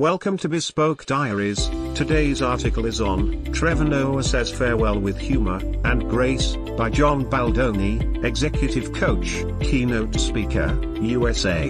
Welcome to Bespoke Diaries. Today's article is on Trevor Noah Says Farewell with Humor and Grace by John Baldoni, Executive Coach, Keynote Speaker, USA.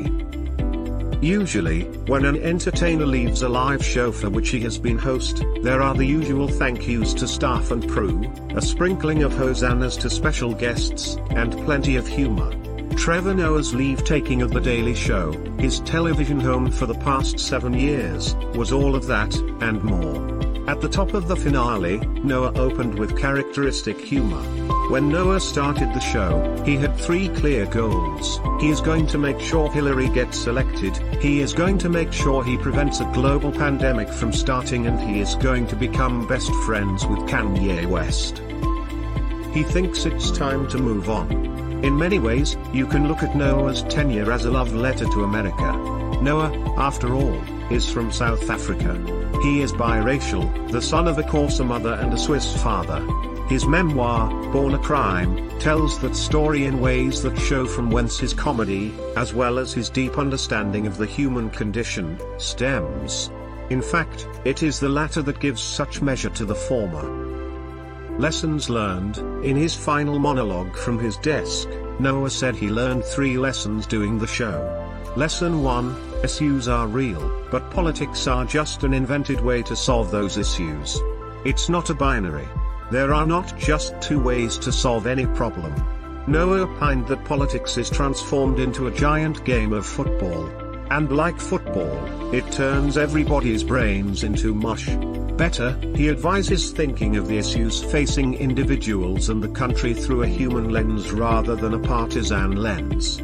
Usually, when an entertainer leaves a live show for which he has been host, there are the usual thank yous to staff and crew, a sprinkling of hosannas to special guests, and plenty of humor. Trevor Noah's leave-taking of The Daily Show, his television home for the past seven years, was all of that, and more. At the top of the finale, Noah opened with characteristic humor. When Noah started the show, he had three clear goals. He is going to make sure Hillary gets elected, he is going to make sure he prevents a global pandemic from starting and he is going to become best friends with Kanye West. He thinks it's time to move on. In many ways, you can look at Noah's tenure as a love letter to America. Noah, after all, is from South Africa. He is biracial, the son of a Xhosa mother and a Swiss father. His memoir, Born a Crime, tells that story in ways that show from whence his comedy, as well as his deep understanding of the human condition, stems. In fact, it is the latter that gives such measure to the former. Lessons learned In his final monologue from his desk, Noah said he learned three lessons doing the show. Lesson 1 Issues are real, but politics are just an invented way to solve those issues. It's not a binary. There are not just two ways to solve any problem. Noah opined that politics is transformed into a giant game of football. And like football, it turns everybody's brains into mush. Better, he advises thinking of the issues facing individuals and the country through a human lens rather than a partisan lens.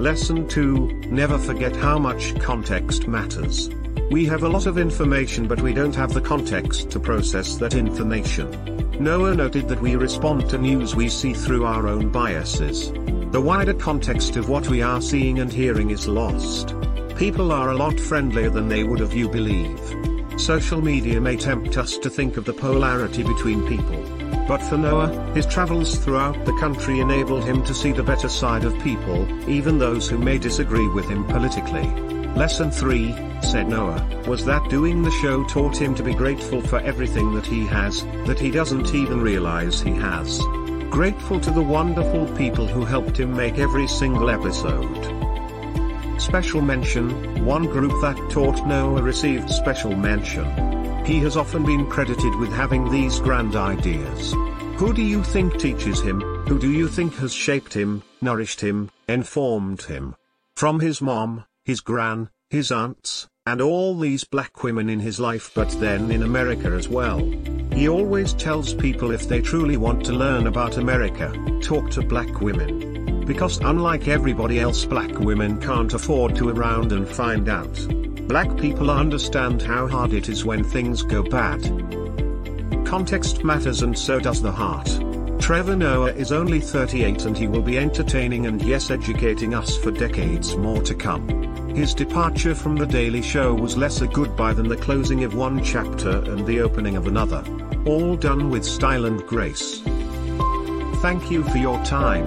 Lesson 2 Never forget how much context matters. We have a lot of information, but we don't have the context to process that information. Noah noted that we respond to news we see through our own biases. The wider context of what we are seeing and hearing is lost. People are a lot friendlier than they would have you believe. Social media may tempt us to think of the polarity between people. But for Noah, his travels throughout the country enabled him to see the better side of people, even those who may disagree with him politically. Lesson 3, said Noah, was that doing the show taught him to be grateful for everything that he has, that he doesn't even realize he has. Grateful to the wonderful people who helped him make every single episode. Special mention, one group that taught Noah received special mention. He has often been credited with having these grand ideas. Who do you think teaches him, who do you think has shaped him, nourished him, informed him? From his mom, his gran, his aunts, and all these black women in his life but then in America as well. He always tells people if they truly want to learn about America, talk to black women. Because unlike everybody else black women can't afford to around and find out. Black people understand how hard it is when things go bad. Context matters and so does the heart. Trevor Noah is only 38 and he will be entertaining and yes educating us for decades more to come. His departure from The Daily Show was less a goodbye than the closing of one chapter and the opening of another. All done with style and grace. Thank you for your time.